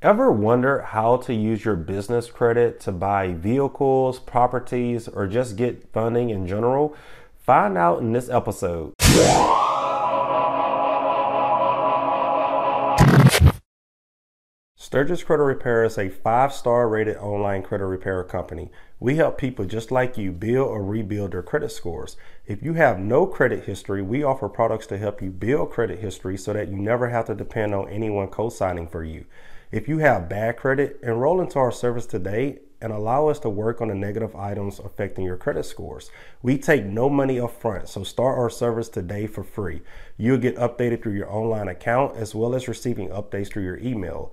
Ever wonder how to use your business credit to buy vehicles, properties, or just get funding in general? Find out in this episode. Stirgus Credit Repair is a five star rated online credit repair company. We help people just like you build or rebuild their credit scores. If you have no credit history, we offer products to help you build credit history so that you never have to depend on anyone co signing for you. If you have bad credit, enroll into our service today and allow us to work on the negative items affecting your credit scores. We take no money up front, so start our service today for free. You'll get updated through your online account as well as receiving updates through your email.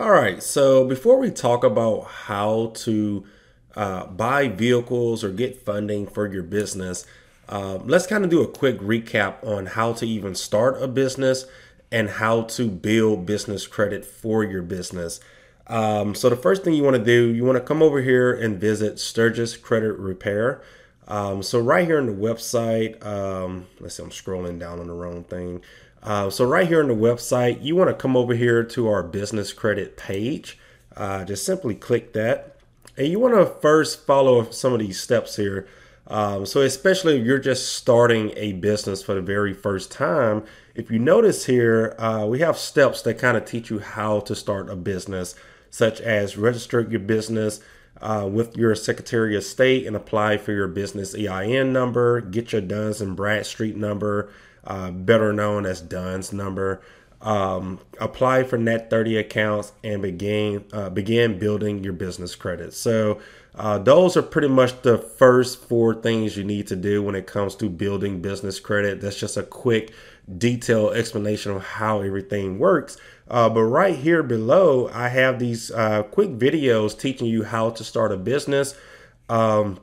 All right, so before we talk about how to uh, buy vehicles or get funding for your business, uh, let's kind of do a quick recap on how to even start a business and how to build business credit for your business. Um, so the first thing you want to do, you want to come over here and visit Stirgus Credit Repair. Um, so right here on the website, um, let's see, I'm scrolling down on the wrong thing. Uh, so right here on the website, you want to come over here to our business credit page. Uh, just simply click that. And you want to first follow some of these steps here. Um, so especially if you're just starting a business for the very first time, if you notice here, uh, we have steps that kind of teach you how to start a business, such as register your business uh, with your Secretary of State and apply for your business EIN number, get your Duns and Bradstreet number, uh, better known as Duns number. Um, apply for net 30 accounts and begin uh, begin building your business credit. So uh, those are pretty much the first four things you need to do when it comes to building business credit. That's just a quick, detailed explanation of how everything works. Uh, but right here below, I have these uh, quick videos teaching you how to start a business. Um,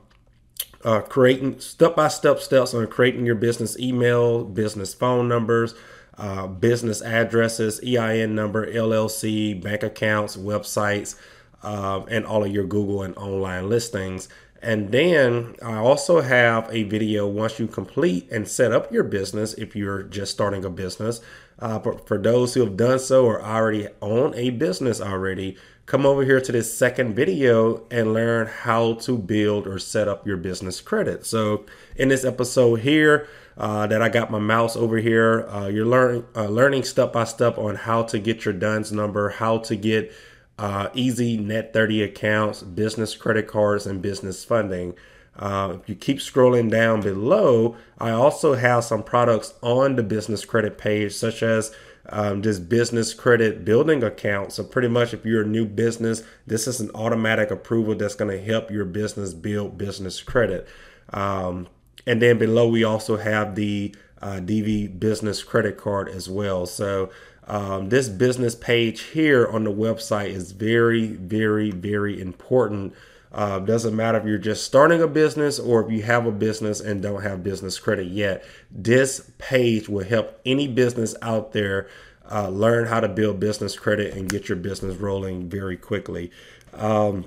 uh, creating step by step steps on creating your business email, business phone numbers, uh, business addresses, EIN number, LLC, bank accounts, websites, uh, and all of your Google and online listings. And then I also have a video once you complete and set up your business if you're just starting a business. Uh, but for those who have done so or already own a business already, come over here to this second video and learn how to build or set up your business credit. So in this episode here, uh, that I got my mouse over here, uh, you're learning uh, learning step by step on how to get your DUNS number, how to get uh, easy net 30 accounts, business credit cards, and business funding. Uh, if you keep scrolling down below, I also have some products on the business credit page, such as um, this business credit building account. So pretty much if you're a new business, this is an automatic approval that's going to help your business build business credit. Um, and then below we also have the uh, DV business credit card as well. So um, this business page here on the website is very, very, very important. Uh, doesn't matter if you're just starting a business or if you have a business and don't have business credit yet. This page will help any business out there uh, learn how to build business credit and get your business rolling very quickly. Um,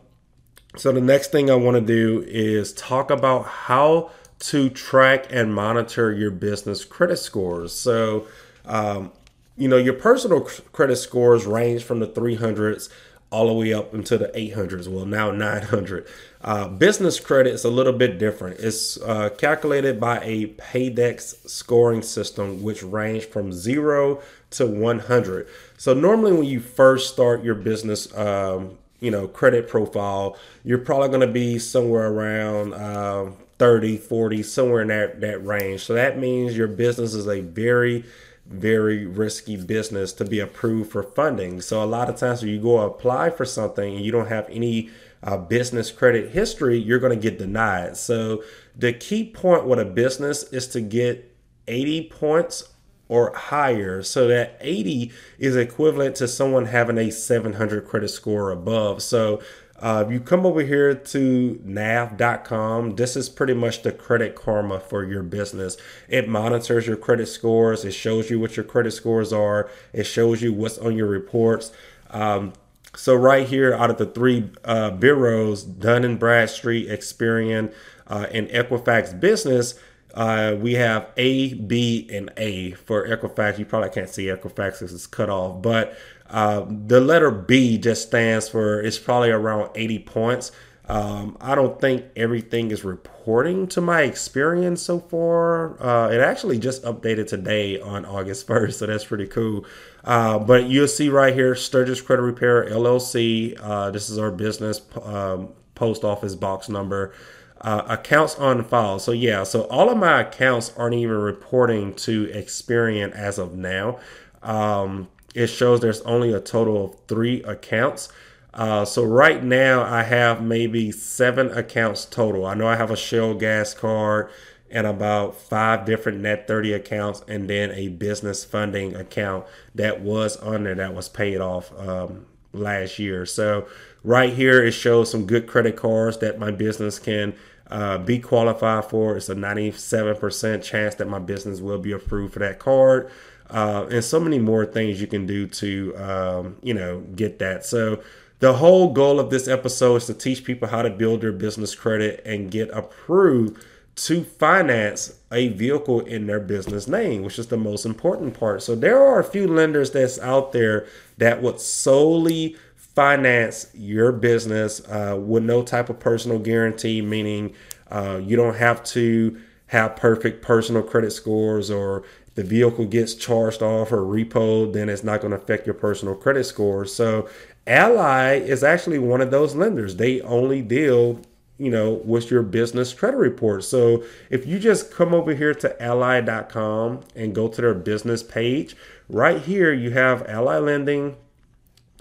so, the next thing I want to do is talk about how to track and monitor your business credit scores. So, um, you know, your personal credit scores range from the 300s all the way up into the 800s. Well, now 900. Uh, business credit is a little bit different. It's uh, calculated by a Paydex scoring system, which range from zero to 100. So normally, when you first start your business, um, you know, credit profile, you're probably going to be somewhere around uh, 30, 40, somewhere in that that range. So that means your business is a very very risky business to be approved for funding. So a lot of times when you go apply for something and you don't have any uh, business credit history, you're going to get denied. So the key point with a business is to get 80 points or higher. So that 80 is equivalent to someone having a 700 credit score above. So Uh, you come over here to nav.com. This is pretty much the credit karma for your business. It monitors your credit scores. It shows you what your credit scores are. It shows you what's on your reports. Um, so right here, out of the three uh, bureaus, Dun and Bradstreet, Experian, uh, and Equifax Business, uh, we have A, B, and A for Equifax. You probably can't see Equifax because it's cut off, but uh, the letter B just stands for it's probably around 80 points. Um, I don't think everything is reporting to my experience so far. Uh, it actually just updated today on August 1st, so that's pretty cool. Uh, but you'll see right here Stirgus Credit Repair LLC. Uh, this is our business um, post office box number uh, accounts on file. So yeah, so all of my accounts aren't even reporting to Experian as of now. Um, it shows there's only a total of three accounts. Uh, so right now I have maybe seven accounts total. I know I have a Shell gas card and about five different net 30 accounts and then a business funding account that was there that was paid off um, last year. So right here it shows some good credit cards that my business can uh, be qualified for. It's a 97% chance that my business will be approved for that card. Uh, and so many more things you can do to, um, you know, get that. So the whole goal of this episode is to teach people how to build their business credit and get approved to finance a vehicle in their business name, which is the most important part. So there are a few lenders that's out there that would solely finance your business uh, with no type of personal guarantee, meaning uh, you don't have to have perfect personal credit scores or the vehicle gets charged off or repoed, then it's not going to affect your personal credit score. So Ally is actually one of those lenders. They only deal, you know, with your business credit report. So if you just come over here to ally.com and go to their business page, right here you have Ally Lending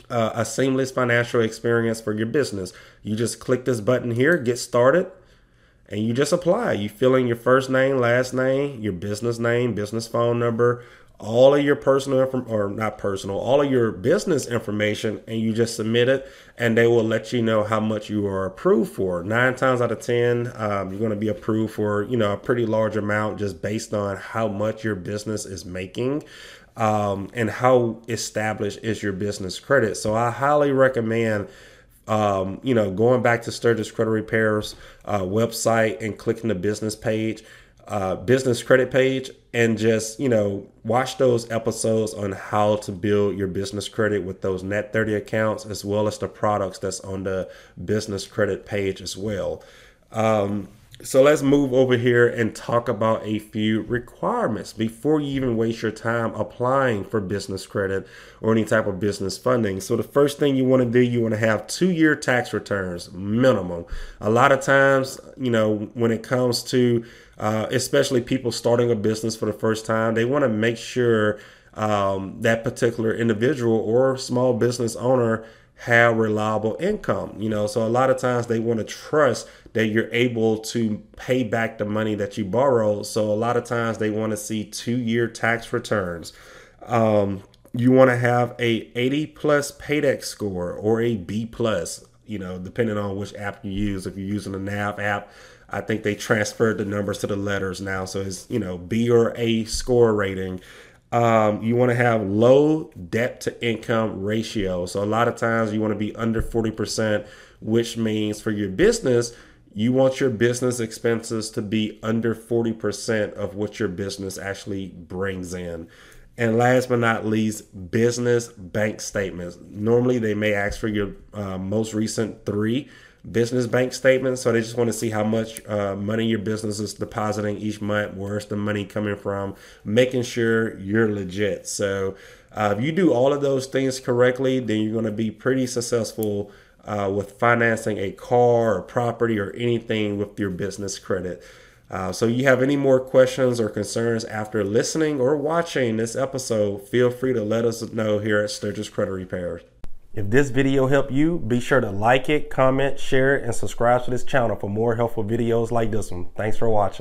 uh, a seamless financial experience for your business. You just click this button here, get started, and you just apply. You fill in your first name, last name, your business name, business phone number, all of your personal or not personal, all of your business information, and you just submit it, and they will let you know how much you are approved for. Nine times out of ten, um, you're going to be approved for you know a pretty large amount just based on how much your business is making um, and how established is your business credit. So I highly recommend. Um, you know, going back to Stirgus Credit Repair's uh, website and clicking the business page, uh, business credit page, and just you know watch those episodes on how to build your business credit with those net 30 accounts as well as the products that's on the business credit page as well. Um, so let's move over here and talk about a few requirements before you even waste your time applying for business credit or any type of business funding. So the first thing you want to do, you want to have two year tax returns minimum. A lot of times, you know, when it comes to uh, especially people starting a business for the first time, they want to make sure um, that particular individual or small business owner have reliable income. You know, so a lot of times they want to trust that you're able to pay back the money that you borrow. So a lot of times they want to see two year tax returns. Um, you want to have a 80 plus paydex score or a B plus, you know, depending on which app you use. If you're using a NAV app, I think they transferred the numbers to the letters now. So it's, you know, B or A score rating. Um, you want to have low debt to income ratio. So a lot of times you want to be under 40%, which means for your business, you want your business expenses to be under 40% of what your business actually brings in. And last but not least, business bank statements. Normally, they may ask for your uh, most recent three business bank statements. So they just want to see how much uh, money your business is depositing each month, where's the money coming from, making sure you're legit. So uh, if you do all of those things correctly, then you're going to be pretty successful uh, with financing a car or property or anything with your business credit. Uh, so, you have any more questions or concerns after listening or watching this episode, feel free to let us know here at Stirgus Credit Repair. If this video helped you, be sure to like it, comment, share it, and subscribe to this channel for more helpful videos like this one. Thanks for watching.